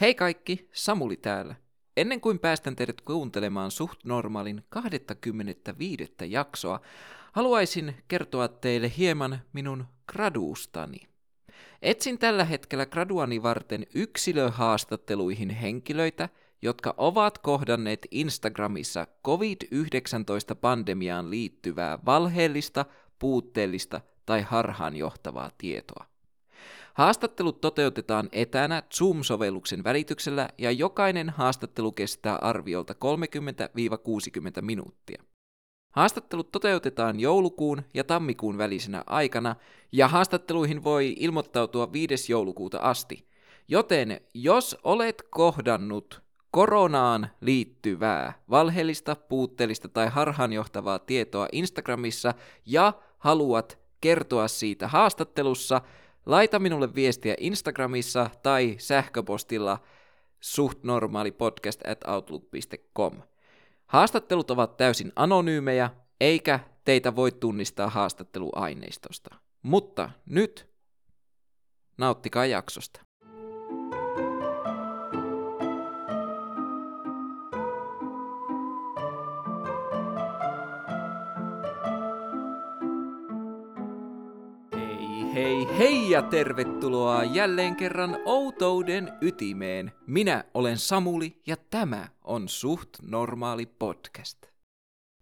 Hei kaikki, Samuli täällä. Ennen kuin päästän teidät kuuntelemaan suht normaalin 25. jaksoa, haluaisin kertoa teille hieman minun graduustani. Etsin tällä hetkellä graduani varten yksilöhaastatteluihin henkilöitä, jotka ovat kohdanneet Instagramissa COVID-19-pandemiaan liittyvää valheellista, puutteellista tai harhaanjohtavaa tietoa. Haastattelut toteutetaan etänä Zoom-sovelluksen välityksellä ja jokainen haastattelu kestää arviolta 30-60 minuuttia. Haastattelut toteutetaan joulukuun ja tammikuun välisenä aikana ja haastatteluihin voi ilmoittautua 5. joulukuuta asti. Joten jos olet kohdannut koronaan liittyvää, valheellista, puutteellista tai harhaanjohtavaa tietoa Instagramissa ja haluat kertoa siitä haastattelussa, laita minulle viestiä Instagramissa tai sähköpostilla suhtnormaalipodcast at outlook.com. Haastattelut ovat täysin anonyymejä, eikä teitä voi tunnistaa haastatteluaineistosta. Mutta nyt nauttikaa jaksosta. Hei hei ja tervetuloa jälleen kerran Outouden ytimeen. Minä olen Samuli ja tämä on Suht Normaali podcast.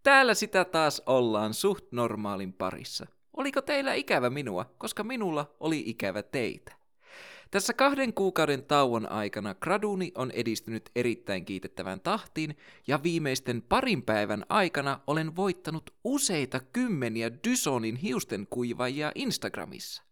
Täällä sitä taas ollaan suht normaalin parissa. Oliko teillä ikävä minua, koska minulla oli ikävä teitä? Tässä kahden kuukauden tauon aikana graduni on edistynyt erittäin kiitettävään tahtiin ja viimeisten parin päivän aikana olen voittanut useita kymmeniä Dysonin hiustenkuivajia Instagramissa.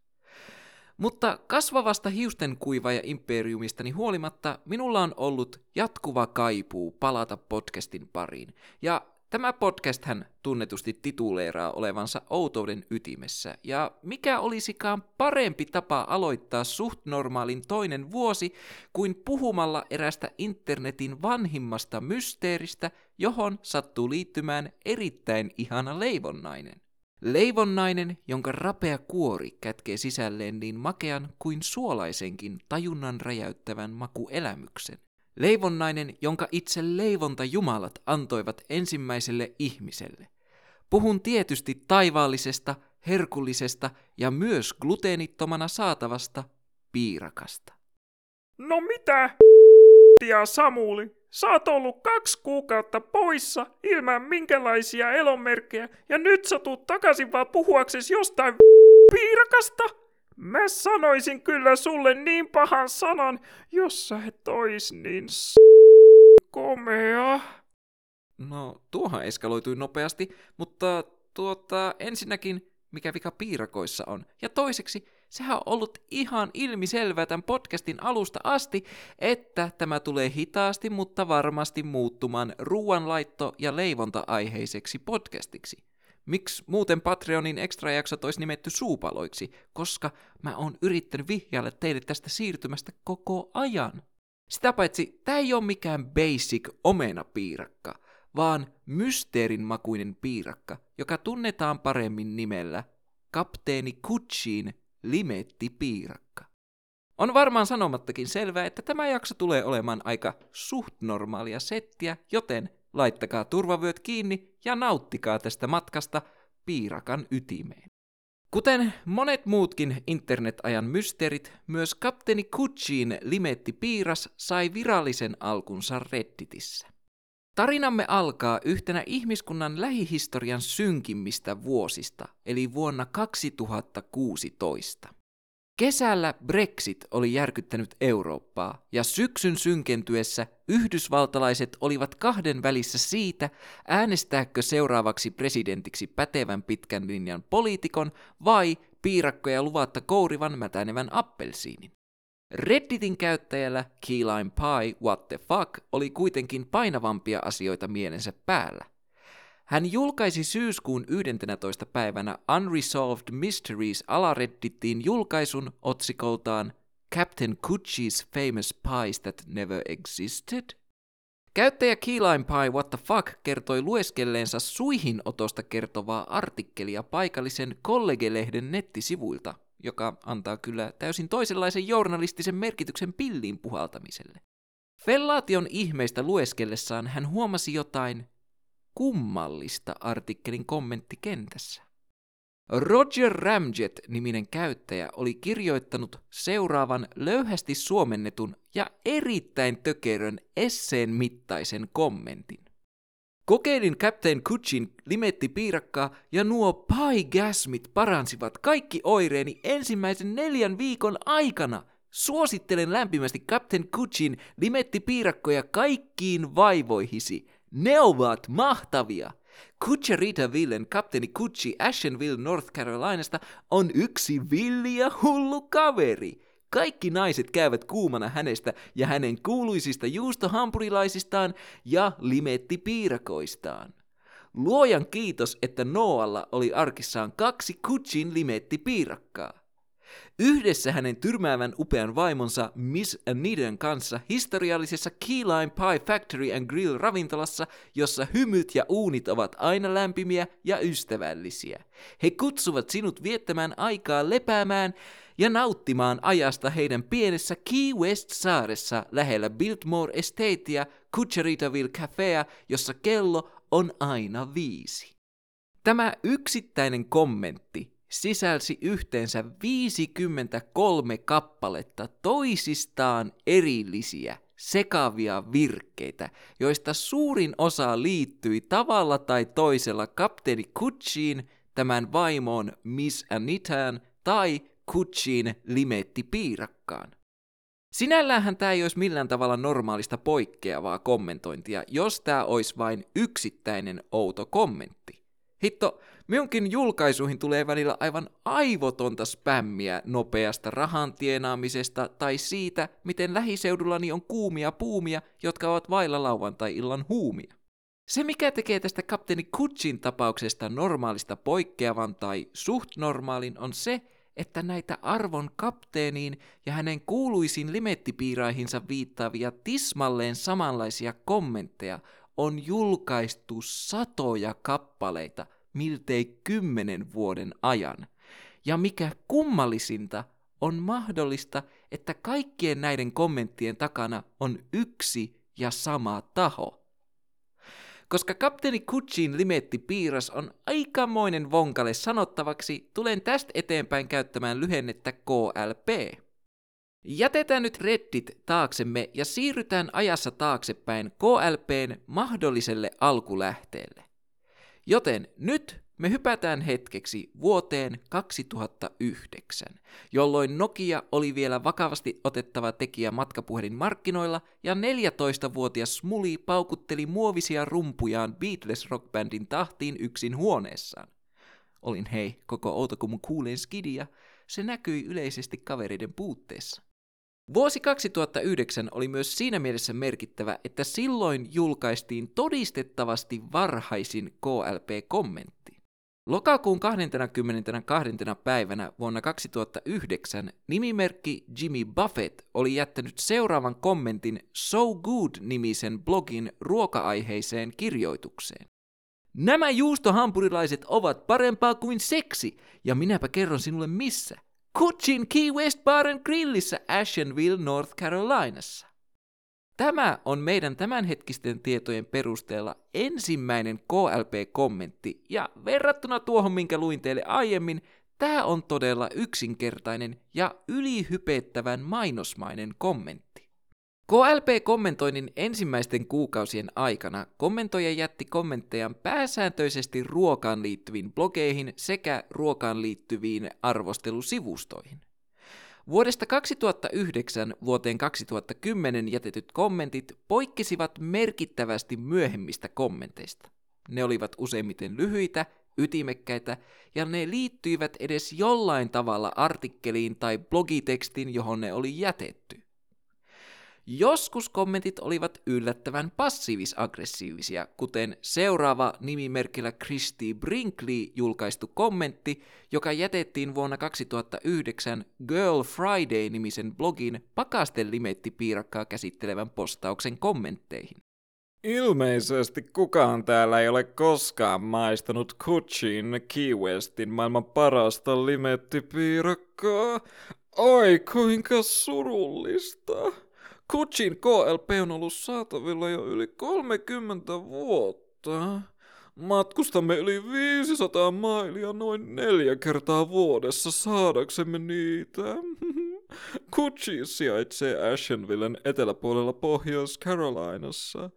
Mutta kasvavasta hiustenkuivaja imperiumistani huolimatta minulla on ollut jatkuva kaipuu palata podcastin pariin. Ja tämä podcast hän tunnetusti tituleeraa olevansa outouden ytimessä. Ja mikä olisikaan parempi tapa aloittaa suht normaalin toinen vuosi kuin puhumalla erästä internetin vanhimmasta mysteeristä, johon sattuu liittymään erittäin ihana leivonnainen. Leivonnainen, jonka rapea kuori kätkee sisälleen niin makean kuin suolaisenkin tajunnan räjäyttävän makuelämyksen. Leivonnainen, jonka itse leivontajumalat antoivat ensimmäiselle ihmiselle. Puhun tietysti taivaallisesta, herkullisesta ja myös gluteenittomana saatavasta piirakasta. No mitä, ja Samuli? Sä oot ollut kaksi kuukautta poissa ilman minkälaisia elonmerkkejä ja nyt sä tuut takaisin vaan puhuakses jostain piirakasta? Mä sanoisin kyllä sulle niin pahan sanan, jos sä et ois niin s- komea. No, tuohan eskaloitui nopeasti, mutta tuota, ensinnäkin, mikä vika piirakoissa on. Ja toiseksi, sehän on ollut ihan ilmiselvää tämän podcastin alusta asti, että tämä tulee hitaasti, mutta varmasti muuttumaan ruoanlaitto- ja leivonta-aiheiseksi podcastiksi. Miksi muuten Patreonin extrajaksot olisi nimetty suupaloiksi? Koska mä oon yrittänyt vihjailla teille tästä siirtymästä koko ajan. Sitä paitsi, tämä ei ole mikään basic omenapiirakka, vaan mysteerin makuinen piirakka, joka tunnetaan paremmin nimellä Kapteeni Kutshin limettipiirakka. On varmaan sanomattakin selvää, että tämä jakso tulee olemaan aika suht normaalia settiä, joten laittakaa turvavyöt kiinni ja nauttikaa tästä matkasta piirakan ytimeen. Kuten monet muutkin internetajan mysteerit, myös kapteeni Kutshin limetti piiras sai virallisen alkunsa Redditissä. Tarinamme alkaa yhtenä ihmiskunnan lähihistorian synkimmistä vuosista, eli vuonna 2016. Kesällä Brexit oli järkyttänyt Eurooppaa, ja syksyn synkentyessä yhdysvaltalaiset olivat kahden välissä siitä, äänestääkö seuraavaksi presidentiksi pätevän pitkän linjan poliitikon vai piirakkoja luvatta kourivan mätänevän appelsiinin. Redditin käyttäjällä Keyline Pie What the Fuck oli kuitenkin painavampia asioita mielensä päällä. Hän julkaisi syyskuun 11. päivänä Unresolved Mysteries alareddittiin julkaisun otsikoltaan Captain Kuchi's Famous Pies That Never Existed. Käyttäjä Keyline Pie What the Fuck kertoi lueskelleensa suihinotosta kertovaa artikkelia paikallisen kollegelehden nettisivuilta, joka antaa kyllä täysin toisenlaisen journalistisen merkityksen pilliin puhaltamiselle. Fellaation ihmeistä lueskellessaan hän huomasi jotain kummallista artikkelin kommenttikentässä. Roger Ramjet-niminen käyttäjä oli kirjoittanut seuraavan löyhästi suomennetun ja erittäin tökerön esseen mittaisen kommentin. Kokeilin Captain Kutchin limettipiirakkaa ja nuo paigasmit paransivat kaikki oireeni ensimmäisen neljän viikon aikana. Suosittelen lämpimästi Captain Kutchin limettipiirakkoja kaikkiin vaivoihisi. Ne ovat mahtavia! Villen kapteeni Kutchi Ashenville North Carolinasta on yksi villi ja hullu kaveri. Kaikki naiset käyvät kuumana hänestä ja hänen kuuluisista juustohampurilaisistaan ja limettipiirakoistaan. Luojan kiitos, että Noalla oli arkissaan kaksi Kutchin limettipiirakkaa. Yhdessä hänen tyrmäävän upean vaimonsa Miss Aniden kanssa historiallisessa Key Lime Pie Factory and Grill ravintolassa, jossa hymyt ja uunit ovat aina lämpimiä ja ystävällisiä. He kutsuvat sinut viettämään aikaa lepäämään ja nauttimaan ajasta heidän pienessä Key West-saaressa lähellä Biltmore Estatea Kucheritaville Cafea, jossa kello on aina viisi. Tämä yksittäinen kommentti sisälsi yhteensä 53 kappaletta toisistaan erillisiä, sekavia virkkeitä, joista suurin osa liittyi tavalla tai toisella kapteeni Kutsiin, tämän vaimoon Miss Anitaan tai Kutsiin limetti piirakkaan. Sinälläänhän tämä ei olisi millään tavalla normaalista poikkeavaa kommentointia, jos tämä olisi vain yksittäinen outo kommentti. Hitto, Minunkin julkaisuihin tulee välillä aivan aivotonta spämmiä nopeasta rahan tienaamisesta tai siitä, miten lähiseudullani on kuumia puumia, jotka ovat vailla lauantai-illan huumia. Se, mikä tekee tästä kapteeni Kutsin tapauksesta normaalista poikkeavan tai suht normaalin, on se, että näitä arvon kapteeniin ja hänen kuuluisiin limettipiiraihinsa viittaavia tismalleen samanlaisia kommentteja on julkaistu satoja kappaleita miltei kymmenen vuoden ajan. Ja mikä kummallisinta, on mahdollista, että kaikkien näiden kommenttien takana on yksi ja sama taho. Koska kapteeni Kutsin limetti piiras on aikamoinen vonkale sanottavaksi, tulen tästä eteenpäin käyttämään lyhennettä KLP. Jätetään nyt Reddit taaksemme ja siirrytään ajassa taaksepäin KLPn mahdolliselle alkulähteelle. Joten nyt me hypätään hetkeksi vuoteen 2009, jolloin Nokia oli vielä vakavasti otettava tekijä matkapuhelin markkinoilla ja 14-vuotias Smuli paukutteli muovisia rumpujaan Beatles rockbandin tahtiin yksin huoneessaan. Olin hei koko Outokumun kuuleen skidia, se näkyi yleisesti kavereiden puutteessa. Vuosi 2009 oli myös siinä mielessä merkittävä, että silloin julkaistiin todistettavasti varhaisin KLP-kommentti. Lokakuun 22. päivänä vuonna 2009 nimimerkki Jimmy Buffett oli jättänyt seuraavan kommentin So Good-nimisen blogin ruoka-aiheiseen kirjoitukseen. Nämä juustohampurilaiset ovat parempaa kuin seksi, ja minäpä kerron sinulle missä. Kutchin Key West Bar and Grillissä Ashenville, North Carolinassa. Tämä on meidän tämänhetkisten tietojen perusteella ensimmäinen KLP-kommentti, ja verrattuna tuohon, minkä luin teille aiemmin, tämä on todella yksinkertainen ja ylihypettävän mainosmainen kommentti. KLP-kommentoinnin ensimmäisten kuukausien aikana kommentoija jätti kommenttejaan pääsääntöisesti ruokaan liittyviin blogeihin sekä ruokaan liittyviin arvostelusivustoihin. Vuodesta 2009 vuoteen 2010 jätetyt kommentit poikkesivat merkittävästi myöhemmistä kommenteista. Ne olivat useimmiten lyhyitä, ytimekkäitä ja ne liittyivät edes jollain tavalla artikkeliin tai blogitekstin, johon ne oli jätetty. Joskus kommentit olivat yllättävän passiivis-aggressiivisia, kuten seuraava nimimerkillä Christy Brinkley julkaistu kommentti, joka jätettiin vuonna 2009 Girl Friday-nimisen blogin pakasten limettipiirakkaa käsittelevän postauksen kommentteihin. Ilmeisesti kukaan täällä ei ole koskaan maistanut Kutchin Key Westin maailman parasta limettipiirakkaa. Oi kuinka surullista. Kutsin KLP on ollut saatavilla jo yli 30 vuotta. Matkustamme yli 500 mailia noin neljä kertaa vuodessa saadaksemme niitä. Gucci sijaitsee Ashenvillen eteläpuolella Pohjois-Carolinassa.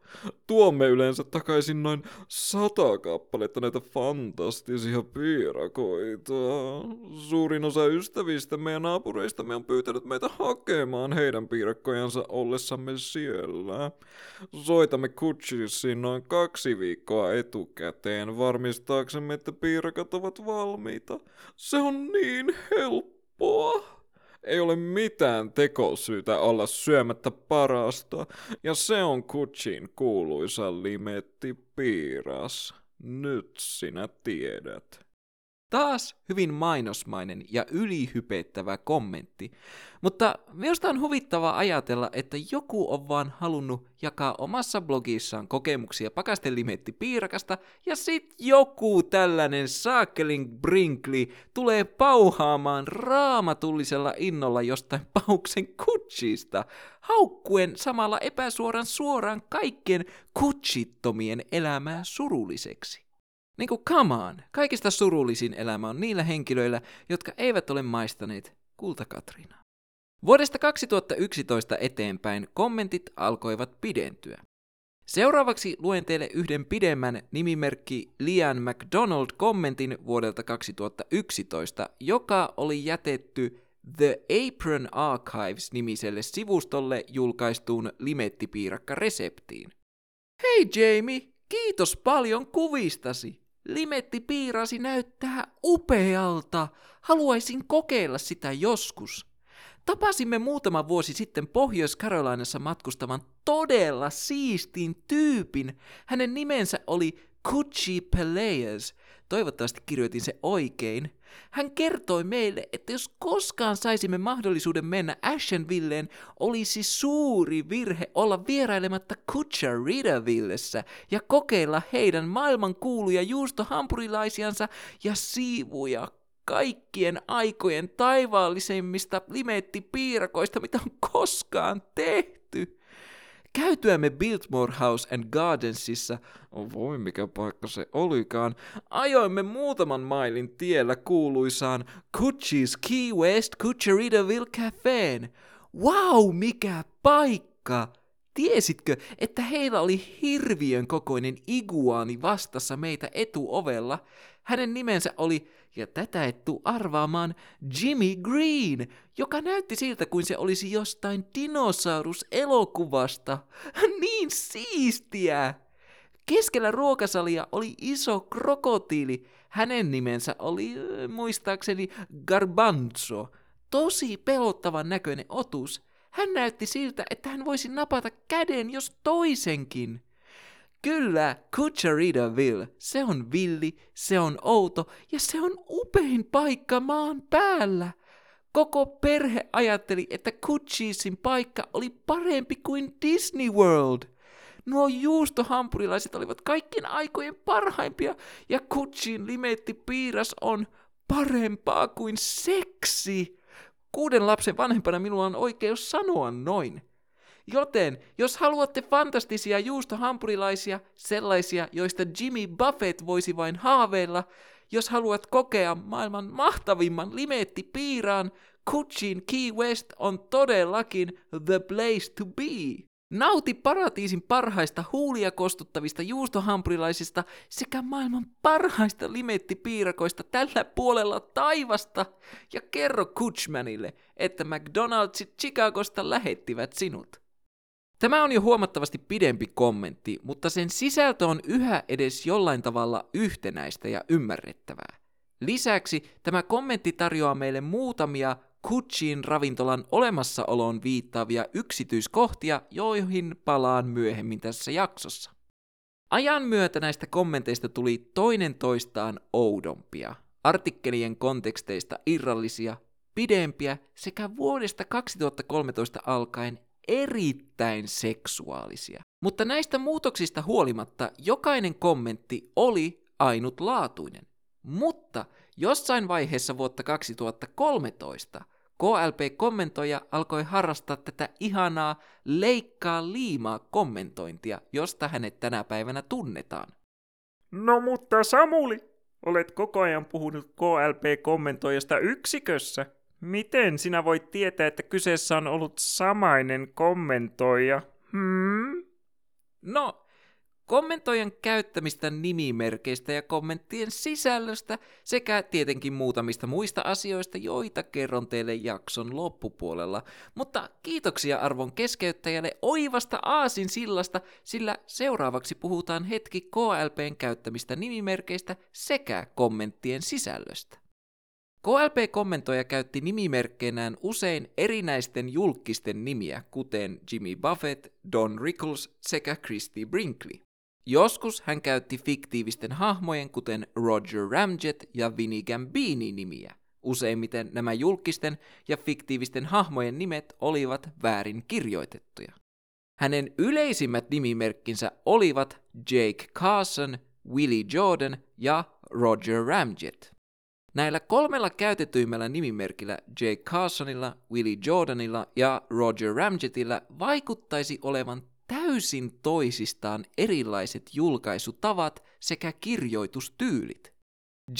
Tuomme yleensä takaisin noin sata kappaletta näitä fantastisia piirakoita. Suurin osa ystävistämme ja naapureistamme on pyytänyt meitä hakemaan heidän piirakkojansa ollessamme siellä. Soitamme Gucciisiin noin kaksi viikkoa etukäteen varmistaaksemme, että piirakat ovat valmiita. Se on niin helppoa. Ei ole mitään tekosyytä olla syömättä parasta, ja se on Kutsin kuuluisa limetti piiras. Nyt sinä tiedät. Taas hyvin mainosmainen ja ylihypettävä kommentti, mutta minusta on huvittavaa ajatella, että joku on vaan halunnut jakaa omassa blogissaan kokemuksia pakastelimetti piirakasta, ja sit joku tällainen saakelin Brinkley tulee pauhaamaan raamatullisella innolla jostain pauksen kutsista, haukkuen samalla epäsuoran suoraan kaikkien kutsittomien elämää surulliseksi. Niin kuin come on, kaikista surullisin elämä on niillä henkilöillä, jotka eivät ole maistaneet kultakatrinaa. Vuodesta 2011 eteenpäin kommentit alkoivat pidentyä. Seuraavaksi luen teille yhden pidemmän nimimerkki Lian McDonald kommentin vuodelta 2011, joka oli jätetty The Apron Archives-nimiselle sivustolle julkaistuun limettipiirakka-reseptiin. Hei Jamie, kiitos paljon kuvistasi. Limetti piirasi näyttää upealta. Haluaisin kokeilla sitä joskus. Tapasimme muutama vuosi sitten Pohjois-Carolinassa matkustavan todella siistin tyypin. Hänen nimensä oli Kuchi Peleas. Toivottavasti kirjoitin se oikein. Hän kertoi meille, että jos koskaan saisimme mahdollisuuden mennä Ashenvilleen, olisi suuri virhe olla vierailematta Kucharitavillessä ja kokeilla heidän maailman kuuluja juustohampurilaisiansa ja siivuja kaikkien aikojen taivaallisemmista limettipiirakoista, mitä on koskaan tehty. Käytyämme Biltmore House and Gardensissa, oh voi mikä paikka se olikaan, ajoimme muutaman mailin tiellä kuuluisaan Cucci's Key West Cucharitaville Cafeen. Wow, mikä paikka! Tiesitkö, että heillä oli hirviön kokoinen iguaani vastassa meitä etuovella? Hänen nimensä oli, ja tätä et tuu arvaamaan, Jimmy Green, joka näytti siltä kuin se olisi jostain dinosaurus-elokuvasta. niin siistiä! Keskellä ruokasalia oli iso krokotiili. Hänen nimensä oli, muistaakseni, Garbanzo. Tosi pelottavan näköinen otus. Hän näytti siltä, että hän voisi napata käden jos toisenkin. Kyllä, Kucharitaville. Se on villi, se on outo ja se on upein paikka maan päällä. Koko perhe ajatteli, että Kuchisin paikka oli parempi kuin Disney World. Nuo juustohampurilaiset olivat kaikkien aikojen parhaimpia ja Kuchin limetti piiras on parempaa kuin seksi. Kuuden lapsen vanhempana minulla on oikeus sanoa noin. Joten, jos haluatte fantastisia juustohampurilaisia, sellaisia, joista Jimmy Buffett voisi vain haaveilla, jos haluat kokea maailman mahtavimman limettipiiraan, Kuchin Key West on todellakin the place to be. Nauti paratiisin parhaista huulia kostuttavista juustohampurilaisista sekä maailman parhaista limettipiirakoista tällä puolella taivasta ja kerro Kutchmanille, että McDonald'sit Chicagosta lähettivät sinut. Tämä on jo huomattavasti pidempi kommentti, mutta sen sisältö on yhä edes jollain tavalla yhtenäistä ja ymmärrettävää. Lisäksi tämä kommentti tarjoaa meille muutamia Kutsin ravintolan olemassaoloon viittaavia yksityiskohtia, joihin palaan myöhemmin tässä jaksossa. Ajan myötä näistä kommenteista tuli toinen toistaan oudompia, artikkelien konteksteista irrallisia, pidempiä sekä vuodesta 2013 alkaen erittäin seksuaalisia. Mutta näistä muutoksista huolimatta jokainen kommentti oli ainutlaatuinen. Mutta jossain vaiheessa vuotta 2013 KLP-kommentoija alkoi harrastaa tätä ihanaa leikkaa liimaa kommentointia, josta hänet tänä päivänä tunnetaan. No mutta Samuli, olet koko ajan puhunut KLP-kommentoijasta yksikössä. Miten sinä voit tietää, että kyseessä on ollut samainen kommentoija? Hmm? No, kommentoijan käyttämistä nimimerkeistä ja kommenttien sisällöstä sekä tietenkin muutamista muista asioista, joita kerron teille jakson loppupuolella. Mutta kiitoksia arvon keskeyttäjälle oivasta aasin sillasta, sillä seuraavaksi puhutaan hetki KLPn käyttämistä nimimerkeistä sekä kommenttien sisällöstä. KLP-kommentoija käytti nimimerkkeinään usein erinäisten julkisten nimiä, kuten Jimmy Buffett, Don Rickles sekä Christy Brinkley. Joskus hän käytti fiktiivisten hahmojen, kuten Roger Ramjet ja Vinnie Gambini nimiä. Useimmiten nämä julkisten ja fiktiivisten hahmojen nimet olivat väärin kirjoitettuja. Hänen yleisimmät nimimerkkinsä olivat Jake Carson, Willie Jordan ja Roger Ramjet. Näillä kolmella käytetyimmällä nimimerkillä Jake Carsonilla, Willie Jordanilla ja Roger Ramjetilla vaikuttaisi olevan täysin toisistaan erilaiset julkaisutavat sekä kirjoitustyylit.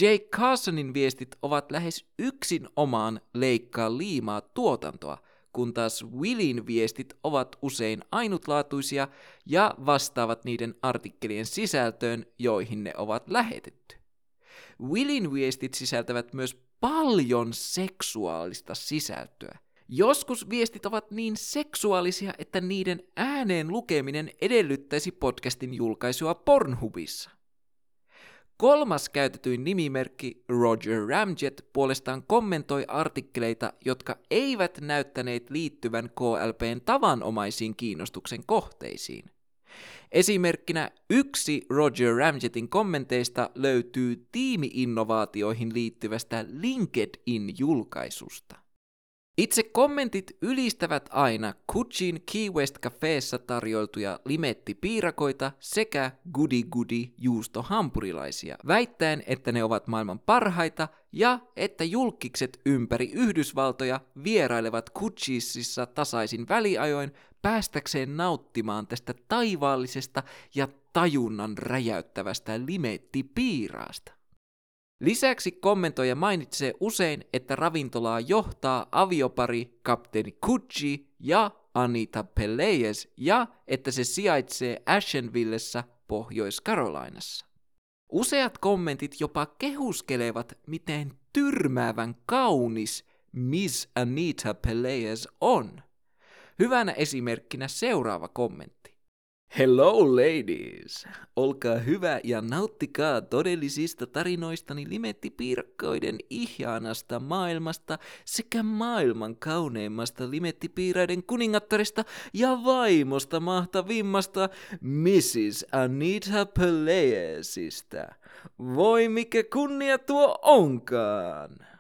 Jake Carsonin viestit ovat lähes yksin omaan leikkaa liimaa tuotantoa, kun taas Willin viestit ovat usein ainutlaatuisia ja vastaavat niiden artikkelien sisältöön, joihin ne ovat lähetetty. Willin viestit sisältävät myös paljon seksuaalista sisältöä. Joskus viestit ovat niin seksuaalisia, että niiden ääneen lukeminen edellyttäisi podcastin julkaisua Pornhubissa. Kolmas käytetyin nimimerkki Roger Ramjet puolestaan kommentoi artikkeleita, jotka eivät näyttäneet liittyvän KLPn tavanomaisiin kiinnostuksen kohteisiin. Esimerkkinä yksi Roger Ramjetin kommenteista löytyy tiimiinnovaatioihin liittyvästä LinkedIn-julkaisusta. Itse kommentit ylistävät aina Kuchin Key West Cafeessa tarjoltuja limettipiirakoita sekä Goody Goody juustohampurilaisia, väittäen, että ne ovat maailman parhaita ja että julkikset ympäri Yhdysvaltoja vierailevat Kuchisissa tasaisin väliajoin päästäkseen nauttimaan tästä taivaallisesta ja tajunnan räjäyttävästä limettipiiraasta. Lisäksi kommentoija mainitsee usein, että ravintolaa johtaa aviopari kapteeni Kuchi ja Anita Peleyes ja että se sijaitsee Ashenvillessä Pohjois-Karolainassa. Useat kommentit jopa kehuskelevat, miten tyrmäävän kaunis Miss Anita Peleyes on. Hyvänä esimerkkinä seuraava kommentti. Hello ladies! Olkaa hyvä ja nauttikaa todellisista tarinoistani limettipiirakkoiden ihjanasta maailmasta sekä maailman kauneimmasta limettipiiraiden kuningattarista ja vaimosta mahtavimmasta Mrs. Anita Peleesistä. Voi mikä kunnia tuo onkaan!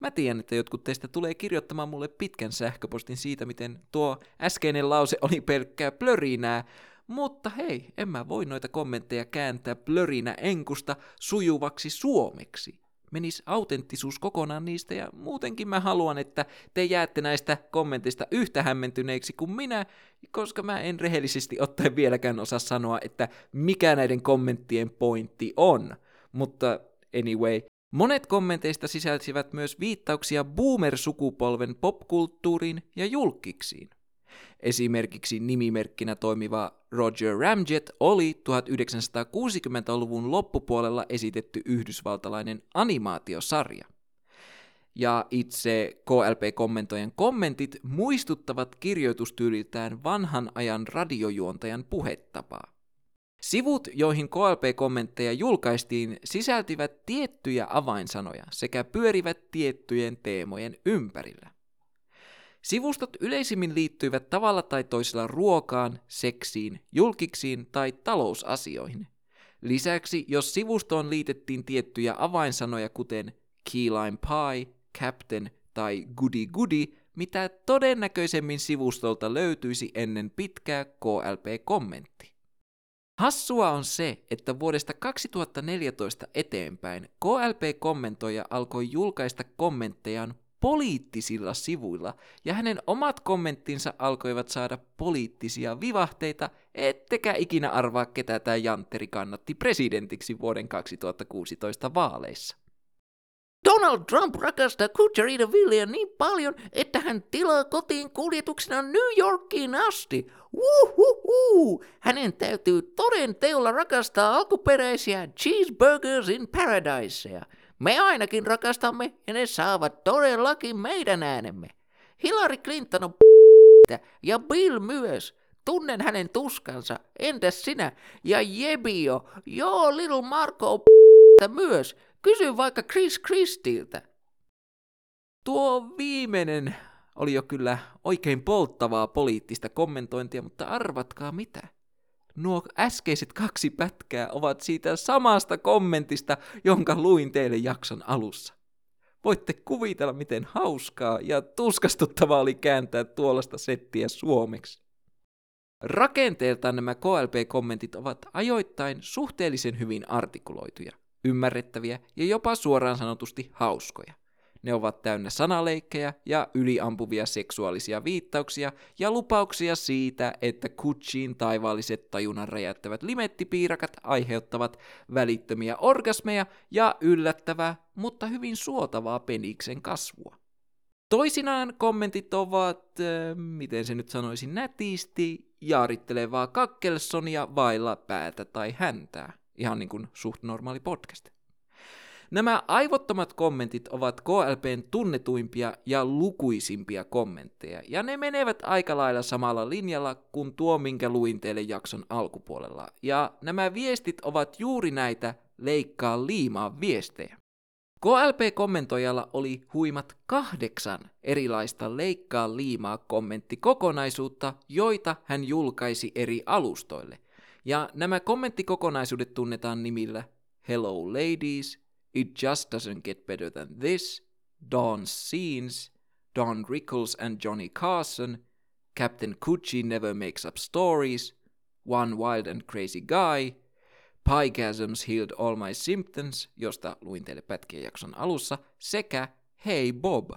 Mä tiedän, että jotkut teistä tulee kirjoittamaan mulle pitkän sähköpostin siitä, miten tuo äskeinen lause oli pelkkää plörinää, mutta hei, en mä voi noita kommentteja kääntää plörinä enkusta sujuvaksi suomeksi. Menis autenttisuus kokonaan niistä ja muutenkin mä haluan, että te jäätte näistä kommenteista yhtä hämmentyneiksi kuin minä, koska mä en rehellisesti ottaen vieläkään osaa sanoa, että mikä näiden kommenttien pointti on. Mutta anyway, Monet kommenteista sisälsivät myös viittauksia boomer-sukupolven popkulttuuriin ja julkiksiin. Esimerkiksi nimimerkkinä toimiva Roger Ramjet oli 1960-luvun loppupuolella esitetty yhdysvaltalainen animaatiosarja. Ja itse KLP-kommentojen kommentit muistuttavat kirjoitustyyliltään vanhan ajan radiojuontajan puhetapaa. Sivut, joihin KLP-kommentteja julkaistiin, sisältivät tiettyjä avainsanoja sekä pyörivät tiettyjen teemojen ympärillä. Sivustot yleisimmin liittyivät tavalla tai toisella ruokaan, seksiin, julkiksiin tai talousasioihin. Lisäksi, jos sivustoon liitettiin tiettyjä avainsanoja kuten key lime pie, captain tai goody goody, mitä todennäköisemmin sivustolta löytyisi ennen pitkää KLP-kommentti. Hassua on se, että vuodesta 2014 eteenpäin KLP-kommentoija alkoi julkaista kommenttejaan poliittisilla sivuilla, ja hänen omat kommenttinsa alkoivat saada poliittisia vivahteita, ettekä ikinä arvaa, ketä tämä Jantteri kannatti presidentiksi vuoden 2016 vaaleissa. Donald Trump rakastaa Kutcherita Villiä niin paljon, että hän tilaa kotiin kuljetuksena New Yorkiin asti. Uhuhu! Hänen täytyy toden teolla rakastaa alkuperäisiä cheeseburgers in paradiseja. Me ainakin rakastamme ja ne saavat todellakin meidän äänemme. Hillary Clinton on ja Bill myös. Tunnen hänen tuskansa. Entäs sinä? Ja Jebio. Joo, Little Marco on myös. Kysy vaikka Chris Christiltä. Tuo viimeinen oli jo kyllä oikein polttavaa poliittista kommentointia, mutta arvatkaa mitä? Nuo äskeiset kaksi pätkää ovat siitä samasta kommentista, jonka luin teille jakson alussa. Voitte kuvitella, miten hauskaa ja tuskastuttavaa oli kääntää tuollaista settiä suomeksi. Rakenteeltaan nämä KLP-kommentit ovat ajoittain suhteellisen hyvin artikuloituja, ymmärrettäviä ja jopa suoraan sanotusti hauskoja – ne ovat täynnä sanaleikkejä ja yliampuvia seksuaalisia viittauksia ja lupauksia siitä, että Kuchiin taivaalliset tajunnan räjäyttävät limettipiirakat aiheuttavat välittömiä orgasmeja ja yllättävää, mutta hyvin suotavaa peniksen kasvua. Toisinaan kommentit ovat, äh, miten se nyt sanoisi nätisti, jaarittelevaa kakkelsonia vailla päätä tai häntää. Ihan niin kuin suht normaali podcast. Nämä aivottomat kommentit ovat KLPn tunnetuimpia ja lukuisimpia kommentteja, ja ne menevät aika lailla samalla linjalla kuin tuo, minkä luin teille jakson alkupuolella. Ja nämä viestit ovat juuri näitä leikkaa liimaa viestejä. KLP-kommentoijalla oli huimat kahdeksan erilaista leikkaa liimaa kommenttikokonaisuutta, joita hän julkaisi eri alustoille. Ja nämä kommenttikokonaisuudet tunnetaan nimillä Hello Ladies, It just doesn't get better than this, Dawn's Scenes, Don Rickles and Johnny Carson, Captain Cucci Never Makes Up Stories, One Wild and Crazy Guy, Pygasms Healed All My Symptoms, josta luin teille pätkien jakson alussa, sekä Hey Bob.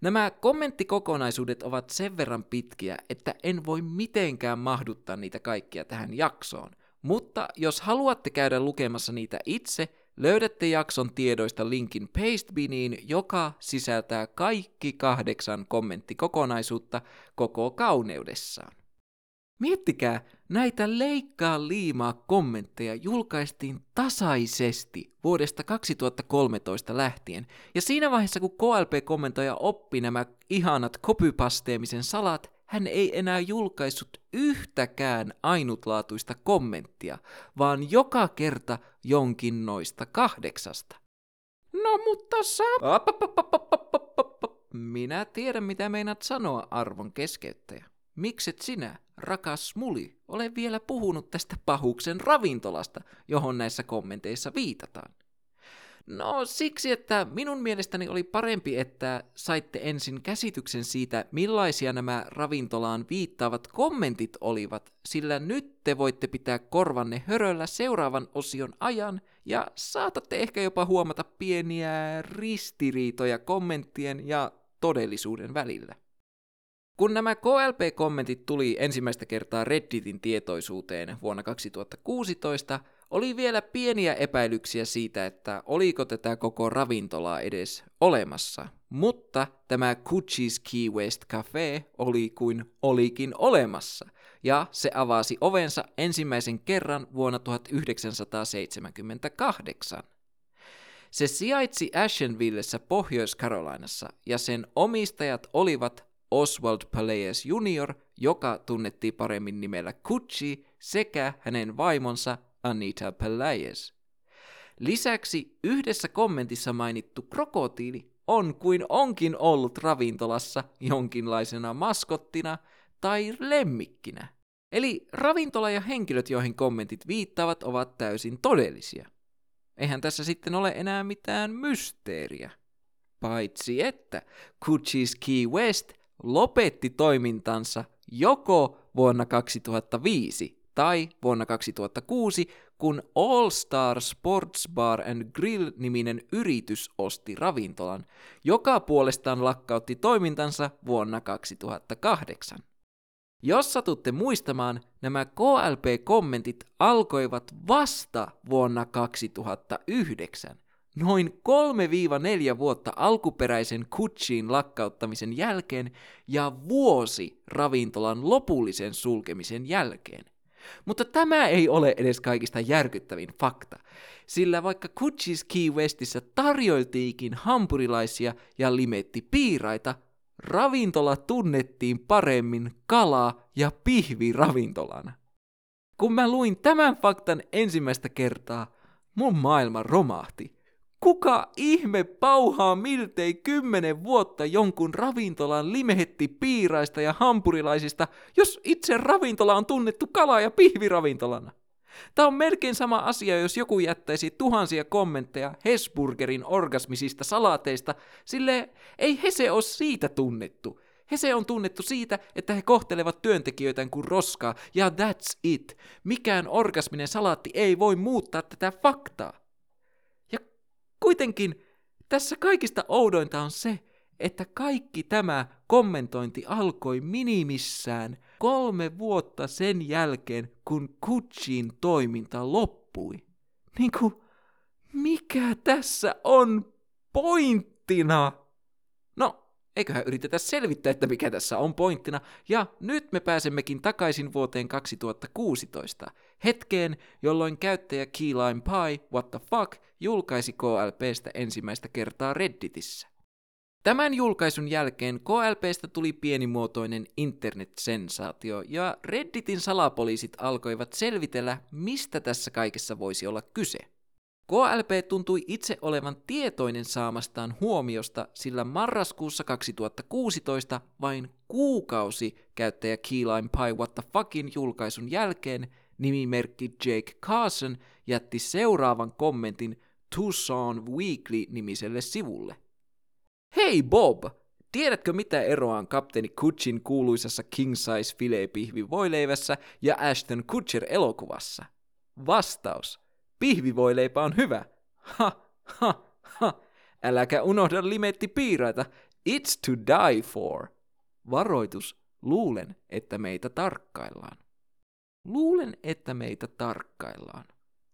Nämä kommenttikokonaisuudet ovat sen verran pitkiä, että en voi mitenkään mahduttaa niitä kaikkia tähän jaksoon. Mutta jos haluatte käydä lukemassa niitä itse, Löydätte jakson tiedoista linkin Pastebiniin, joka sisältää kaikki kahdeksan kommenttikokonaisuutta koko kauneudessaan. Miettikää, näitä leikkaa liimaa kommentteja julkaistiin tasaisesti vuodesta 2013 lähtien, ja siinä vaiheessa kun KLP-kommentoija oppi nämä ihanat kopypasteemisen salat, hän ei enää julkaissut yhtäkään ainutlaatuista kommenttia, vaan joka kerta jonkin noista kahdeksasta. No mutta saa... Minä tiedän, mitä meinaat sanoa, arvon keskeyttäjä. Mikset sinä, rakas muli, ole vielä puhunut tästä pahuksen ravintolasta, johon näissä kommenteissa viitataan? No siksi, että minun mielestäni oli parempi, että saitte ensin käsityksen siitä, millaisia nämä ravintolaan viittaavat kommentit olivat, sillä nyt te voitte pitää korvanne höröllä seuraavan osion ajan ja saatatte ehkä jopa huomata pieniä ristiriitoja kommenttien ja todellisuuden välillä. Kun nämä KLP-kommentit tuli ensimmäistä kertaa Redditin tietoisuuteen vuonna 2016, oli vielä pieniä epäilyksiä siitä, että oliko tätä koko ravintolaa edes olemassa, mutta tämä Cucci's Key West Cafe oli kuin olikin olemassa, ja se avasi ovensa ensimmäisen kerran vuonna 1978. Se sijaitsi Ashenvillessä Pohjois-Carolinassa, ja sen omistajat olivat Oswald Palaeus Jr., joka tunnettiin paremmin nimellä Cucci, sekä hänen vaimonsa Anita Pelaez. Lisäksi yhdessä kommentissa mainittu krokotiili on kuin onkin ollut ravintolassa jonkinlaisena maskottina tai lemmikkinä. Eli ravintola ja henkilöt, joihin kommentit viittaavat, ovat täysin todellisia. Eihän tässä sitten ole enää mitään mysteeriä. Paitsi että Cucci's Key West lopetti toimintansa joko vuonna 2005 Tai vuonna 2006, kun All Star Sports Bar and Grill-niminen yritys osti ravintolan, joka puolestaan lakkautti toimintansa vuonna 2008. Jos satutte muistamaan, nämä KLP-kommentit alkoivat vasta vuonna 2009, noin 3-4 vuotta alkuperäisen Kutsiin lakkauttamisen jälkeen ja vuosi ravintolan lopullisen sulkemisen jälkeen. Mutta tämä ei ole edes kaikista järkyttävin fakta, sillä vaikka Kuchis Key Westissä tarjoiltiikin hampurilaisia ja limetti piiraita, ravintola tunnettiin paremmin kala- ja pihviravintolana. Kun mä luin tämän faktan ensimmäistä kertaa, mun maailma romahti. Kuka ihme pauhaa miltei kymmenen vuotta jonkun ravintolan limehetti piiraista ja hampurilaisista, jos itse ravintola on tunnettu kala- ja pihviravintolana? Tämä on melkein sama asia, jos joku jättäisi tuhansia kommentteja Hesburgerin orgasmisista salaateista, sille ei Hese ole siitä tunnettu. Hese on tunnettu siitä, että he kohtelevat työntekijöitään kuin roskaa, ja that's it. Mikään orgasminen salaatti ei voi muuttaa tätä faktaa. Kuitenkin tässä kaikista oudointa on se, että kaikki tämä kommentointi alkoi minimissään kolme vuotta sen jälkeen, kun Kutsin toiminta loppui. Niin kuin, mikä tässä on pointtina? No, eiköhän yritetä selvittää, että mikä tässä on pointtina. Ja nyt me pääsemmekin takaisin vuoteen 2016, hetkeen, jolloin käyttäjä Keyline Pie What the Fuck julkaisi KLPstä ensimmäistä kertaa Redditissä. Tämän julkaisun jälkeen KLPstä tuli pienimuotoinen internetsensaatio ja Redditin salapoliisit alkoivat selvitellä, mistä tässä kaikessa voisi olla kyse. KLP tuntui itse olevan tietoinen saamastaan huomiosta, sillä marraskuussa 2016 vain kuukausi käyttäjä Keyline Pie What the Fuckin julkaisun jälkeen nimimerkki Jake Carson jätti seuraavan kommentin Tucson Weekly-nimiselle sivulle. Hei Bob! Tiedätkö mitä eroa on kapteeni Kutchin kuuluisassa King Size filet voileivässä ja Ashton Kutcher elokuvassa? Vastaus. Pihvivoileipä on hyvä. Ha, ha, ha. Äläkä unohda limetti piiraita. It's to die for. Varoitus. Luulen, että meitä tarkkaillaan. Luulen, että meitä tarkkaillaan.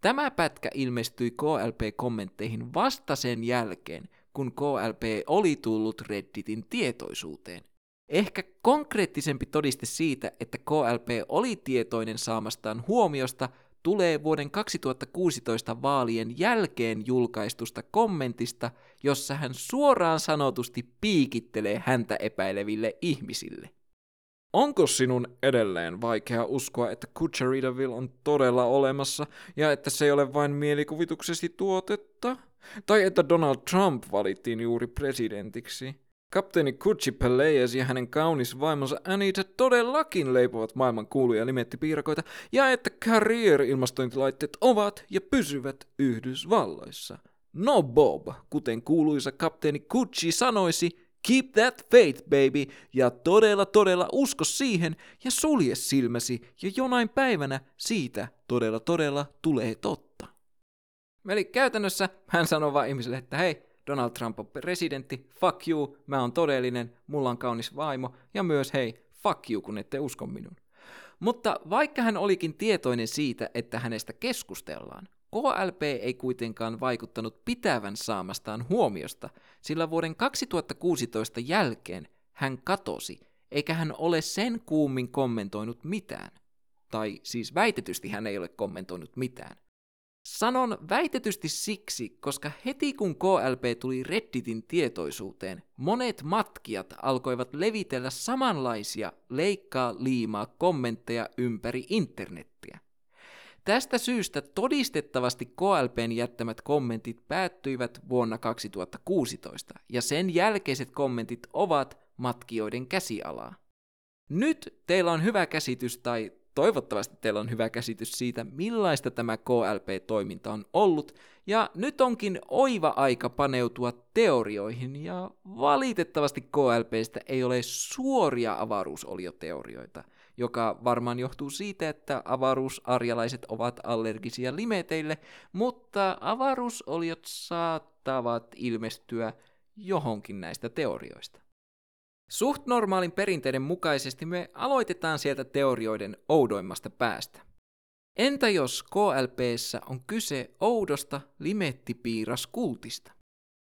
Tämä pätkä ilmestyi KLP-kommentteihin vasta sen jälkeen, kun KLP oli tullut Redditin tietoisuuteen. Ehkä konkreettisempi todiste siitä, että KLP oli tietoinen saamastaan huomiosta, tulee vuoden 2016 vaalien jälkeen julkaistusta kommentista, jossa hän suoraan sanotusti piikittelee häntä epäileville ihmisille. Onko sinun edelleen vaikea uskoa, että Kutcheridaville on todella olemassa ja että se ei ole vain mielikuvituksesi tuotetta? Tai että Donald Trump valittiin juuri presidentiksi? Kapteeni Kutchi Pelleas ja hänen kaunis vaimonsa Anita todellakin leipovat maailman kuuluja limettipiirakoita ja että Carrier-ilmastointilaitteet ovat ja pysyvät Yhdysvalloissa. No Bob, kuten kuuluisa kapteeni Kutchi sanoisi, Keep that faith, baby, ja todella todella usko siihen ja sulje silmäsi, ja jonain päivänä siitä todella todella tulee totta. Eli käytännössä hän sanoo vaan ihmisille, että hei, Donald Trump on presidentti, fuck you, mä oon todellinen, mulla on kaunis vaimo, ja myös hei, fuck you, kun ette usko minun. Mutta vaikka hän olikin tietoinen siitä, että hänestä keskustellaan, KLP ei kuitenkaan vaikuttanut pitävän saamastaan huomiosta, sillä vuoden 2016 jälkeen hän katosi, eikä hän ole sen kuummin kommentoinut mitään. Tai siis väitetysti hän ei ole kommentoinut mitään. Sanon väitetysti siksi, koska heti kun KLP tuli Redditin tietoisuuteen, monet matkijat alkoivat levitellä samanlaisia leikkaa liimaa kommentteja ympäri internettiä. Tästä syystä todistettavasti KLPn jättämät kommentit päättyivät vuonna 2016, ja sen jälkeiset kommentit ovat matkijoiden käsialaa. Nyt teillä on hyvä käsitys, tai toivottavasti teillä on hyvä käsitys siitä, millaista tämä KLP-toiminta on ollut, ja nyt onkin oiva aika paneutua teorioihin, ja valitettavasti KLPstä ei ole suoria avaruusolioteorioita, joka varmaan johtuu siitä, että avaruusarjalaiset ovat allergisia limeteille, mutta avaruusoliot saattavat ilmestyä johonkin näistä teorioista. Suht normaalin perinteiden mukaisesti me aloitetaan sieltä teorioiden oudoimmasta päästä. Entä jos KLPssä on kyse oudosta limettipiiraskultista?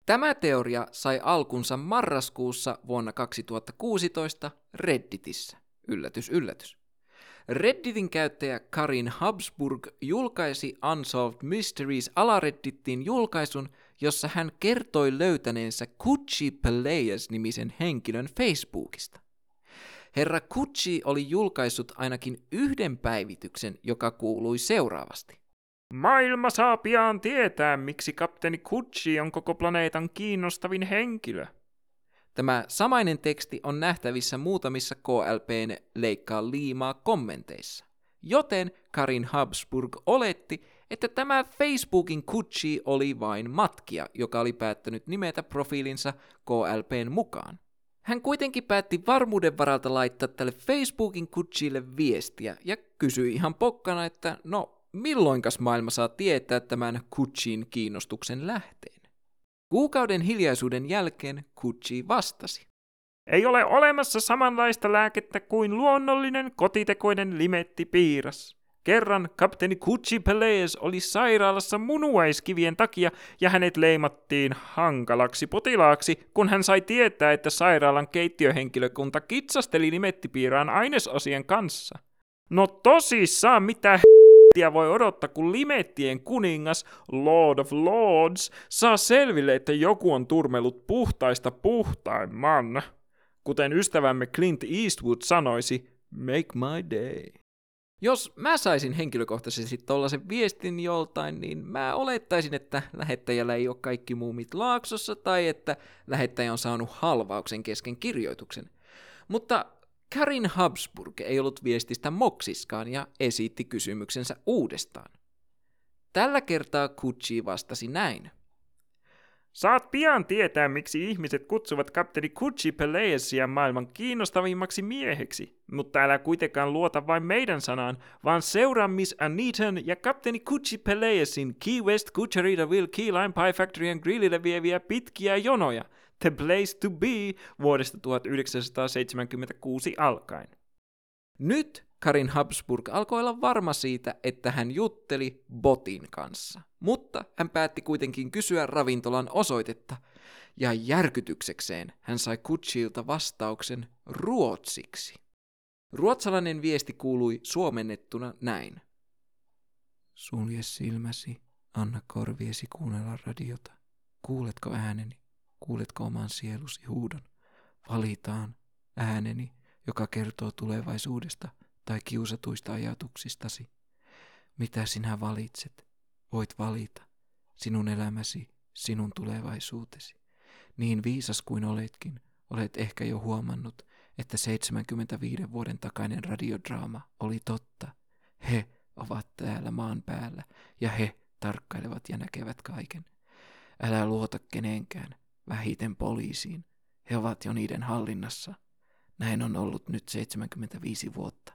Tämä teoria sai alkunsa marraskuussa vuonna 2016 Redditissä. Yllätys, yllätys. Redditin käyttäjä Karin Habsburg julkaisi Unsolved Mysteries alareddittiin julkaisun, jossa hän kertoi löytäneensä Kuchi Peleas-nimisen henkilön Facebookista. Herra Kuchi oli julkaissut ainakin yhden päivityksen, joka kuului seuraavasti. Maailma saa pian tietää, miksi kapteeni Kuchi on koko planeetan kiinnostavin henkilö. Tämä samainen teksti on nähtävissä muutamissa KLPn leikkaa liimaa kommenteissa. Joten Karin Habsburg oletti, että tämä Facebookin Kuchi oli vain matkia, joka oli päättänyt nimetä profiilinsa KLPn mukaan. Hän kuitenkin päätti varmuuden varalta laittaa tälle Facebookin Kuchille viestiä ja kysyi ihan pokkana, että no milloinkas maailma saa tietää tämän Kuchin kiinnostuksen lähteen. Kuukauden hiljaisuuden jälkeen Kuchi vastasi. Ei ole olemassa samanlaista lääkettä kuin luonnollinen kotitekoinen limettipiiras. Kerran kapteeni Kuchi Pelees oli sairaalassa munuaiskivien takia ja hänet leimattiin hankalaksi potilaaksi, kun hän sai tietää, että sairaalan keittiöhenkilökunta kitsasteli limettipiiraan ainesosien kanssa. No tosissaan, mitä Limettiä voi odottaa, kun Limettien kuningas, Lord of Lords, saa selville, että joku on turmellut puhtaista puhtaimman. Kuten ystävämme Clint Eastwood sanoisi, make my day. Jos mä saisin henkilökohtaisesti tollasen viestin joltain, niin mä olettaisin, että lähettäjällä ei ole kaikki muumit laaksossa tai että lähettäjä on saanut halvauksen kesken kirjoituksen. Mutta Karin Habsburg ei ollut viestistä moksiskaan ja esitti kysymyksensä uudestaan. Tällä kertaa Kuchi vastasi näin. Saat pian tietää, miksi ihmiset kutsuvat kapteeni Kuchi Peleesia maailman kiinnostavimmaksi mieheksi. Mutta älä kuitenkaan luota vain meidän sanaan, vaan seuraa Miss Anitan ja kapteeni Kuchi Peleesin Key West Kucheritaville Key Lime Pie Factoryn grillille vieviä pitkiä jonoja – The Place to Be vuodesta 1976 alkaen. Nyt Karin Habsburg alkoi olla varma siitä, että hän jutteli botin kanssa, mutta hän päätti kuitenkin kysyä ravintolan osoitetta, ja järkytyksekseen hän sai Kutsilta vastauksen ruotsiksi. Ruotsalainen viesti kuului suomennettuna näin. Sulje silmäsi, anna korviesi kuunnella radiota. Kuuletko ääneni? Kuuletko oman sielusi huudon? Valitaan ääneni, joka kertoo tulevaisuudesta tai kiusatuista ajatuksistasi. Mitä sinä valitset? Voit valita. Sinun elämäsi, sinun tulevaisuutesi. Niin viisas kuin oletkin, olet ehkä jo huomannut, että 75 vuoden takainen radiodraama oli totta. He ovat täällä maan päällä ja he tarkkailevat ja näkevät kaiken. Älä luota kenenkään, vähiten poliisiin. He ovat jo niiden hallinnassa. Näin on ollut nyt 75 vuotta.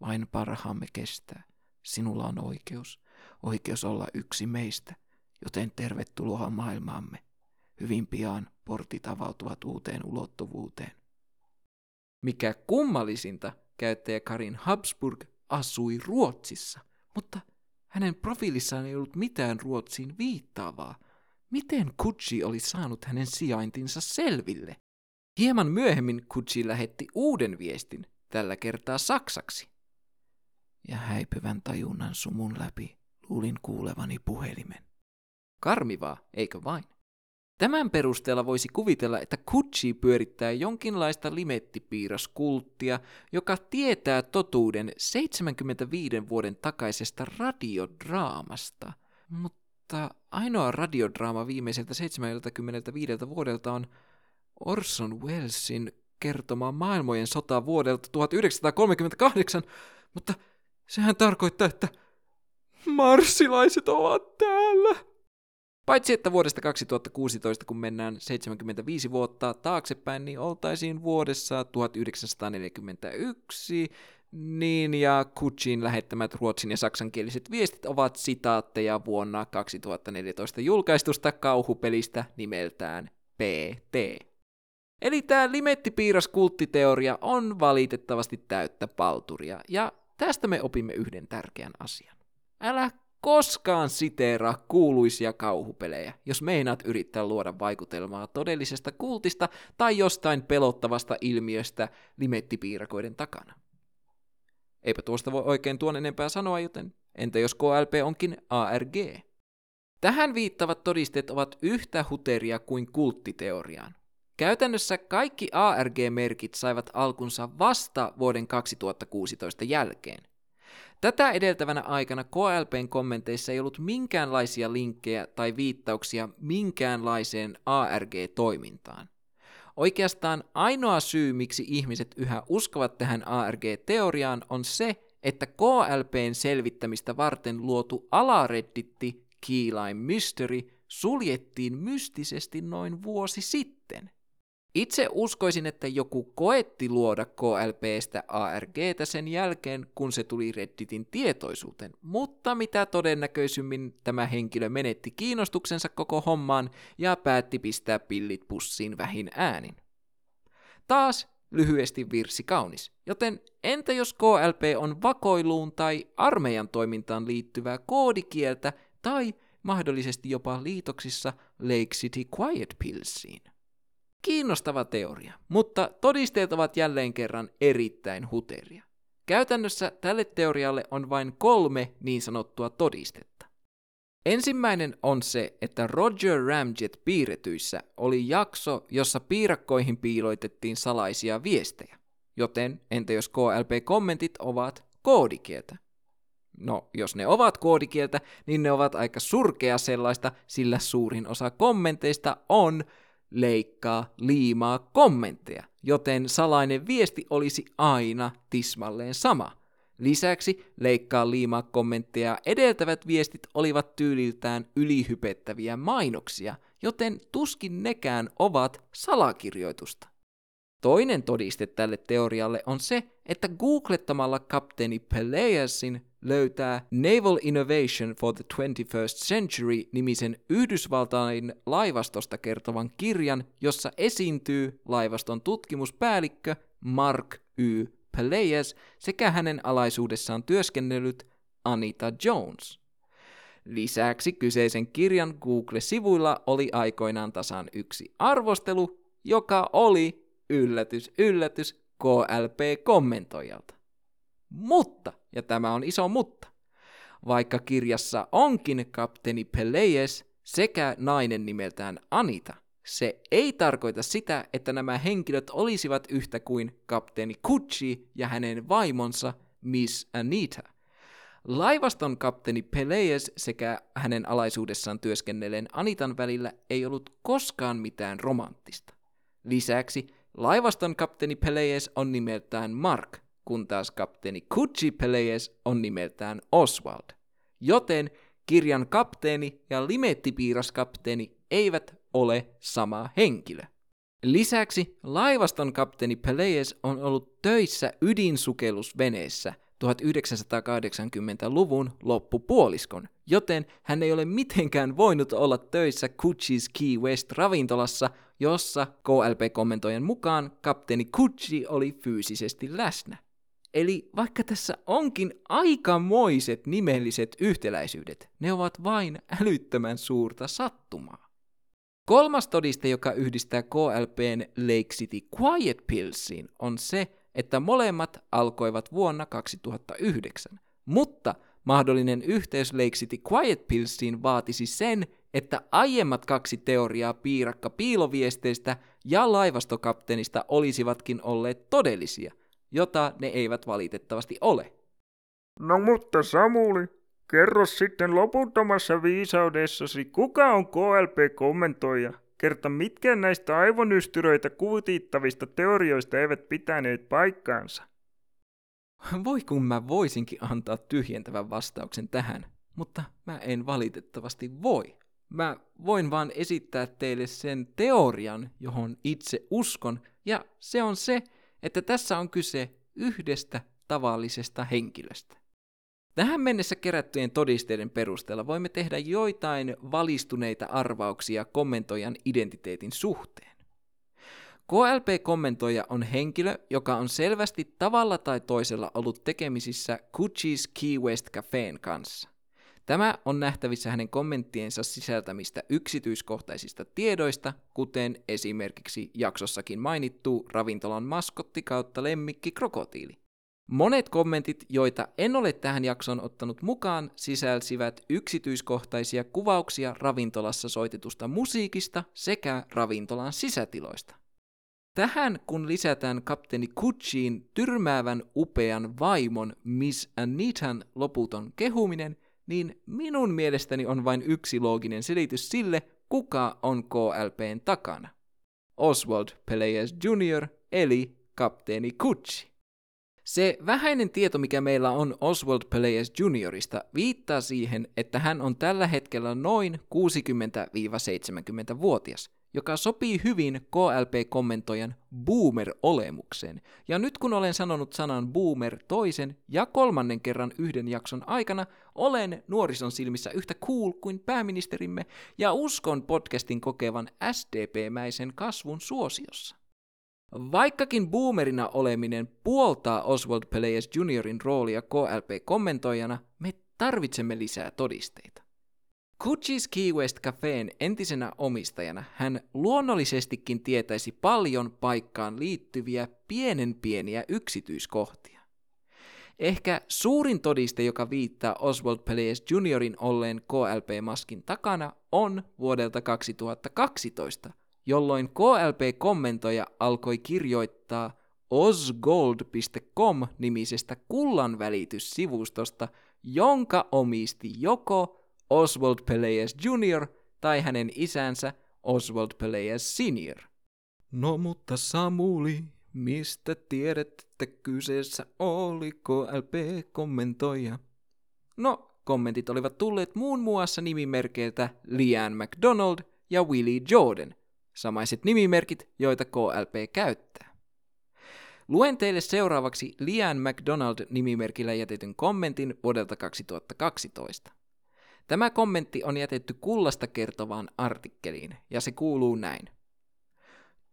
Vain parhaamme kestää. Sinulla on oikeus, oikeus olla yksi meistä, joten tervetuloa maailmaamme. Hyvin pian portit avautuvat uuteen ulottuvuuteen. Mikä kummallisinta, käyttäjä Karin Habsburg asui Ruotsissa, mutta hänen profiilissaan ei ollut mitään Ruotsiin viittaavaa – Miten Kutsi oli saanut hänen sijaintinsa selville? Hieman myöhemmin Kutsi lähetti uuden viestin, tällä kertaa saksaksi. Ja häipyvän tajunnan sumun läpi luulin kuulevani puhelimen. Karmivaa, eikö vain? Tämän perusteella voisi kuvitella, että Kutsi pyörittää jonkinlaista limettipiiraskulttia, joka tietää totuuden 75 vuoden takaisesta radiodraamasta. Mutta mutta ainoa radiodraama viimeiseltä 75 vuodelta on Orson Wellesin kertoma maailmojen sota vuodelta 1938, mutta sehän tarkoittaa, että marsilaiset ovat täällä. Paitsi että vuodesta 2016, kun mennään 75 vuotta taaksepäin, niin oltaisiin vuodessa 1941, Niin, ja Kutsin lähettämät ruotsin ja saksankieliset viestit ovat sitaatteja vuonna 2014 julkaistusta kauhupelistä nimeltään PT. Eli tämä limettipiiraskulttiteoria on valitettavasti täyttä palturia, ja tästä me opimme yhden tärkeän asian. Älä koskaan siteeraa kuuluisia kauhupelejä, jos meinaat yrittää luoda vaikutelmaa todellisesta kultista tai jostain pelottavasta ilmiöstä limettipiirakoiden takana. Eipä tuosta voi oikein tuon enempää sanoa, joten entä jos KLP onkin ARG? Tähän viittavat todisteet ovat yhtä huteria kuin kulttiteoriaan. Käytännössä kaikki ARG-merkit saivat alkunsa vasta vuoden 2016 jälkeen. Tätä edeltävänä aikana KLPn kommenteissa ei ollut minkäänlaisia linkkejä tai viittauksia minkäänlaiseen ARG-toimintaan. Oikeastaan ainoa syy, miksi ihmiset yhä uskovat tähän ARG-teoriaan, on se, että KLPn selvittämistä varten luotu alaredditti Keyline Mystery suljettiin mystisesti noin vuosi sitten. Itse uskoisin, että joku koetti luoda KLPstä ARGtä sen jälkeen, kun se tuli Redditin tietoisuuteen, mutta mitä todennäköisimmin tämä henkilö menetti kiinnostuksensa koko hommaan ja päätti pistää pillit pussiin vähin äänin. Taas lyhyesti virsi kaunis, joten entä jos KLP on vakoiluun tai armeijan toimintaan liittyvää koodikieltä tai mahdollisesti jopa liitoksissa Lake City Quiet Pillsiin? Kiinnostava teoria, mutta todisteet ovat jälleen kerran erittäin huteria. Käytännössä tälle teorialle on vain kolme niin sanottua todistetta. Ensimmäinen on se, että Roger Ramjet piirretyissä oli jakso, jossa piirakkoihin piiloitettiin salaisia viestejä. Joten entä jos KLP-kommentit ovat koodikieltä? No, jos ne ovat koodikieltä, niin ne ovat aika surkea sellaista, sillä suurin osa kommenteista on leikkaa, liimaa kommentteja, joten salainen viesti olisi aina tismalleen sama. Lisäksi leikkaa liimaa kommentteja edeltävät viestit olivat tyyliltään ylihypettäviä mainoksia, joten tuskin nekään ovat salakirjoitusta. Toinen todiste tälle teorialle on se, että googlettamalla kapteeni Peleasin löytää Naval Innovation for the 21st Century-nimisen Yhdysvaltain laivastosta kertovan kirjan, jossa esiintyy laivaston tutkimuspäällikkö Mark Y. Peleas sekä hänen alaisuudessaan työskennellyt Anita Jones. Lisäksi kyseisen kirjan Google-sivuilla oli aikoinaan tasan yksi arvostelu, joka oli, yllätys, yllätys, KLP-kommentoijalta. Mutta, ja tämä on iso mutta, vaikka kirjassa onkin kapteeni Pelees sekä nainen nimeltään Anita, se ei tarkoita sitä, että nämä henkilöt olisivat yhtä kuin kapteeni Kuchi ja hänen vaimonsa Miss Anita. Laivaston kapteeni Pelees sekä hänen alaisuudessaan työskennelleen Anitan välillä ei ollut koskaan mitään romanttista. Lisäksi laivaston kapteeni Pelees on nimeltään Mark, kun taas kapteeni Kuchi Pelees on nimeltään Oswald. Joten kirjan kapteeni ja limettipiiraskapteeni eivät ole sama henkilö. Lisäksi laivaston kapteeni Pelees on ollut töissä ydinsukellusveneessä 1980-luvun loppupuoliskon, joten hän ei ole mitenkään voinut olla töissä Kuchi's Key West ravintolassa, jossa KLP-kommentojen mukaan kapteeni Kuchi oli fyysisesti läsnä. Eli vaikka tässä onkin aikamoiset nimelliset yhtäläisyydet, ne ovat vain älyttömän suurta sattumaa. Kolmas todiste, joka yhdistää KLPn Lake City Quiet Pillsiin, on se, että molemmat alkoivat vuonna 2009. Mutta mahdollinen yhteys Lake City Quiet Pillsiin vaatisi sen, että aiemmat kaksi teoriaa piirakka piiloviesteistä ja laivastokapteenista olisivatkin olleet todellisia – jota ne eivät valitettavasti ole. No mutta Samuli, kerro sitten loputtomassa viisaudessasi, kuka on KLP-kommentoija? Kerta mitkä näistä aivonystyröitä kutittavista teorioista eivät pitäneet paikkaansa. Voi kun mä voisinkin antaa tyhjentävän vastauksen tähän, mutta mä en valitettavasti voi. Mä voin vaan esittää teille sen teorian, johon itse uskon, ja se on se, että tässä on kyse yhdestä tavallisesta henkilöstä. Tähän mennessä kerättyjen todisteiden perusteella voimme tehdä joitain valistuneita arvauksia kommentoijan identiteetin suhteen. KLP-kommentoija on henkilö, joka on selvästi tavalla tai toisella ollut tekemisissä Gucci's Key West Cafeen kanssa. Tämä on nähtävissä hänen kommenttiensa sisältämistä yksityiskohtaisista tiedoista, kuten esimerkiksi jaksossakin mainittu ravintolan maskotti kautta lemmikki krokotiili. Monet kommentit, joita en ole tähän jaksoon ottanut mukaan, sisälsivät yksityiskohtaisia kuvauksia ravintolassa soitetusta musiikista sekä ravintolan sisätiloista. Tähän kun lisätään kapteeni Kuchiin tyrmäävän upean vaimon Miss Anitan loputon kehuminen, niin minun mielestäni on vain yksi looginen selitys sille, kuka on KLPn takana. Oswald Peleas Jr. eli kapteeni Kuchi. Se vähäinen tieto, mikä meillä on Oswald Peleas Juniorista, viittaa siihen, että hän on tällä hetkellä noin 60-70-vuotias, joka sopii hyvin KLP-kommentoijan boomer-olemukseen. Ja nyt kun olen sanonut sanan boomer toisen ja kolmannen kerran yhden jakson aikana, olen nuorison silmissä yhtä cool kuin pääministerimme ja uskon podcastin kokevan SDP-mäisen kasvun suosiossa. Vaikkakin boomerina oleminen puoltaa Oswald Peleas Juniorin roolia KLP-kommentoijana, me tarvitsemme lisää todisteita. Gucci's Key West Cafeen entisenä omistajana hän luonnollisestikin tietäisi paljon paikkaan liittyviä pienen pieniä yksityiskohtia. Ehkä suurin todiste, joka viittaa Oswald Peleas Juniorin olleen KLP-maskin takana, on vuodelta 2012, jolloin KLP-kommentoija alkoi kirjoittaa osgold.com-nimisestä kullanvälityssivustosta, jonka omisti joko Oswald Peleas Jr. tai hänen isänsä Oswald Peleas Senior. No mutta Samuli, mistä tiedät, että kyseessä oli KLP-kommentoija? No, kommentit olivat tulleet muun muassa nimimerkeiltä Lian McDonald ja Willie Jordan, samaiset nimimerkit, joita KLP käyttää. Luen teille seuraavaksi Lian McDonald-nimimerkillä jätetyn kommentin vuodelta 2012. Tämä kommentti on jätetty kullasta kertovaan artikkeliin, ja se kuuluu näin.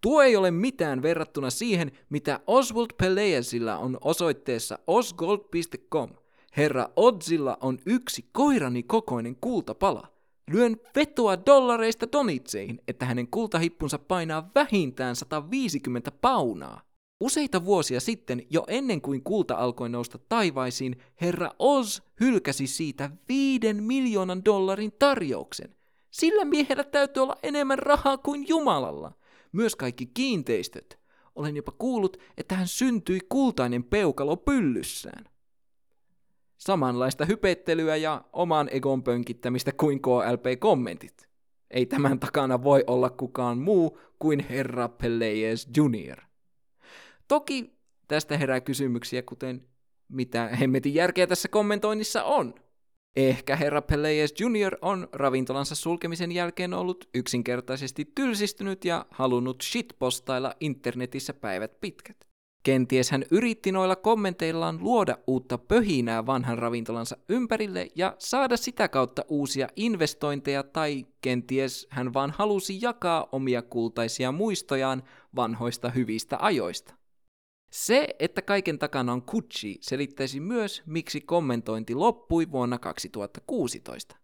Tuo ei ole mitään verrattuna siihen, mitä Oswald Peleasilla on osoitteessa osgold.com. Herra Odzilla on yksi koirani kokoinen kultapala. Lyön vetoa dollareista donitseihin, että hänen kultahippunsa painaa vähintään 150 paunaa. Useita vuosia sitten, jo ennen kuin kulta alkoi nousta taivaisiin, herra Oz hylkäsi siitä viiden miljoonan dollarin tarjouksen. Sillä miehellä täytyy olla enemmän rahaa kuin Jumalalla. Myös kaikki kiinteistöt. Olen jopa kuullut, että hän syntyi kultainen peukalo pyllyssään. Samanlaista hypettelyä ja oman egon pönkittämistä kuin KLP-kommentit. Ei tämän takana voi olla kukaan muu kuin herra Peleas Jr. Toki tästä herää kysymyksiä, kuten mitä hemmetin järkeä tässä kommentoinnissa on. Ehkä herra Peleas Jr. on ravintolansa sulkemisen jälkeen ollut yksinkertaisesti tylsistynyt ja halunnut shitpostailla internetissä päivät pitkät. Kenties hän yritti noilla kommenteillaan luoda uutta pöhinää vanhan ravintolansa ympärille ja saada sitä kautta uusia investointeja tai kenties hän vaan halusi jakaa omia kultaisia muistojaan vanhoista hyvistä ajoista. Se, että kaiken takana on Gucci, selittäisi myös, miksi kommentointi loppui vuonna 2016.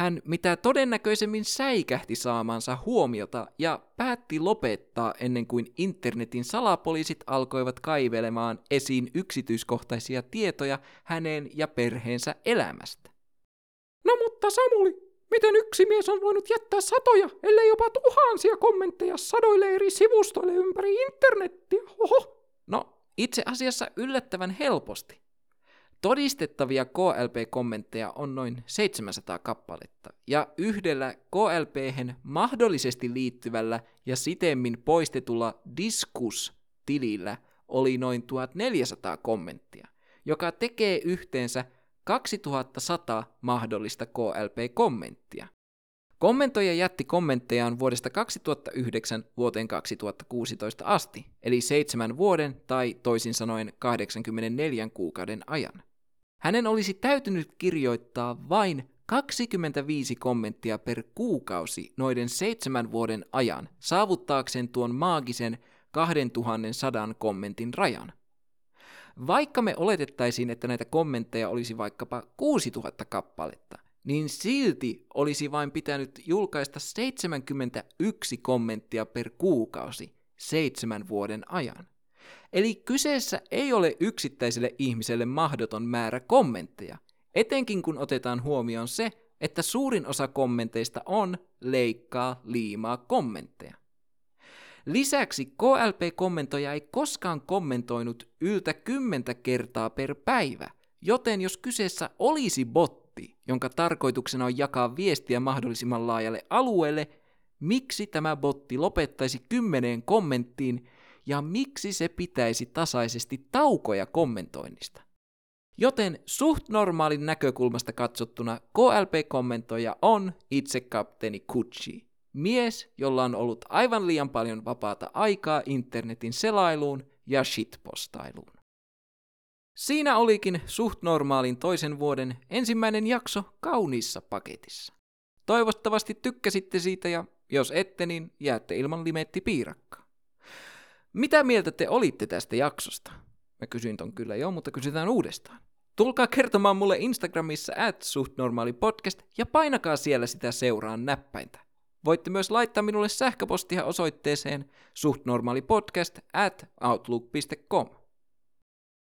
Hän mitä todennäköisemmin säikähti saamansa huomiota ja päätti lopettaa ennen kuin internetin salapoliisit alkoivat kaivelemaan esiin yksityiskohtaisia tietoja hänen ja perheensä elämästä. No mutta Samuli, miten yksi mies on voinut jättää satoja, ellei jopa tuhansia kommentteja sadoille eri sivustoille ympäri internettiä? Oho! No, itse asiassa yllättävän helposti. Todistettavia KLP-kommentteja on noin 700 kappaletta, ja yhdellä klp mahdollisesti liittyvällä ja sitemmin poistetulla Diskus-tilillä oli noin 1400 kommenttia, joka tekee yhteensä 2100 mahdollista KLP-kommenttia. Kommentoija jätti kommenttejaan vuodesta 2009 vuoteen 2016 asti, eli seitsemän vuoden tai toisin sanoen 84 kuukauden ajan. Hänen olisi täytynyt kirjoittaa vain 25 kommenttia per kuukausi noiden seitsemän vuoden ajan saavuttaakseen tuon maagisen 2100 kommentin rajan. Vaikka me oletettaisiin, että näitä kommentteja olisi vaikkapa 6000 kappaletta, niin silti olisi vain pitänyt julkaista 71 kommenttia per kuukausi seitsemän vuoden ajan. Eli kyseessä ei ole yksittäiselle ihmiselle mahdoton määrä kommentteja, etenkin kun otetaan huomioon se, että suurin osa kommenteista on leikkaa liimaa kommentteja. Lisäksi KLP-kommentoija ei koskaan kommentoinut yltä kymmentä kertaa per päivä, joten jos kyseessä olisi botti, jonka tarkoituksena on jakaa viestiä mahdollisimman laajalle alueelle, miksi tämä botti lopettaisi kymmeneen kommenttiin ja miksi se pitäisi tasaisesti taukoja kommentoinnista. Joten suht normaalin näkökulmasta katsottuna KLP-kommentoija on itse kapteeni Kuchi. Mies, jolla on ollut aivan liian paljon vapaata aikaa internetin selailuun ja shitpostailuun. Siinä olikin suht normaalin toisen vuoden ensimmäinen jakso kauniissa paketissa. Toivottavasti tykkäsitte siitä ja jos ette, niin jäätte ilman limetti piirakkaa. Mitä mieltä te olitte tästä jaksosta? Mä kysyin ton kyllä jo, mutta kysytään uudestaan. Tulkaa kertomaan mulle Instagramissa at suhtnormaalipodcast ja painakaa siellä sitä seuraan näppäintä. Voitte myös laittaa minulle sähköpostia osoitteeseen suhtnormaalipodcast at outlook.com.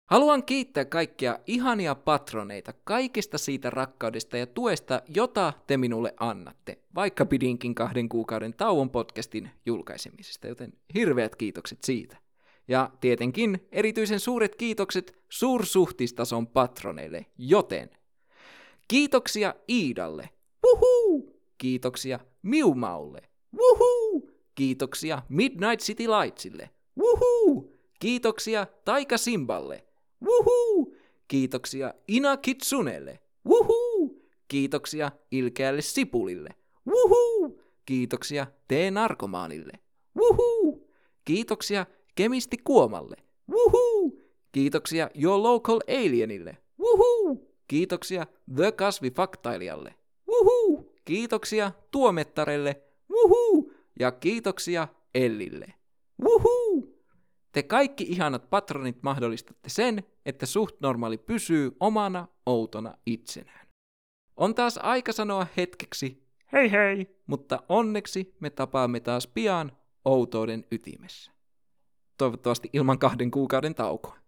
Haluan kiittää kaikkia ihania patroneita kaikesta siitä rakkaudesta ja tuesta, jota te minulle annatte, vaikka pidinkin kahden kuukauden tauon podcastin julkaisemisesta, joten hirveät kiitokset siitä. Ja tietenkin erityisen suuret kiitokset suursuhtistason patroneille, joten kiitoksia Iidalle, Wuhuu! kiitoksia Miumaulle, Wuhuu! kiitoksia Midnight City Lightsille, Wuhuu! kiitoksia Taika Simballe, Wuhuu! Kiitoksia Ina Kitsunelle. Wuhuu! Kiitoksia Ilkeälle Sipulille. Wuhuu! Kiitoksia T-narkomaanille. Wuhuu! Kiitoksia Kemisti Kuomalle. Wuhuu! Kiitoksia Your Local Alienille. Wuhuu! Kiitoksia The Kasvifaktailijalle. Wuhuu! Kiitoksia Tuomettarelle. Wuhuu! Ja kiitoksia Ellille. Te kaikki ihanat patronit mahdollistatte sen, että suht normaali pysyy omana outona itsenään. On taas aika sanoa hetkeksi, Hei hei! mutta onneksi me tapaamme taas pian outouden ytimessä. Toivottavasti ilman kahden kuukauden taukoa.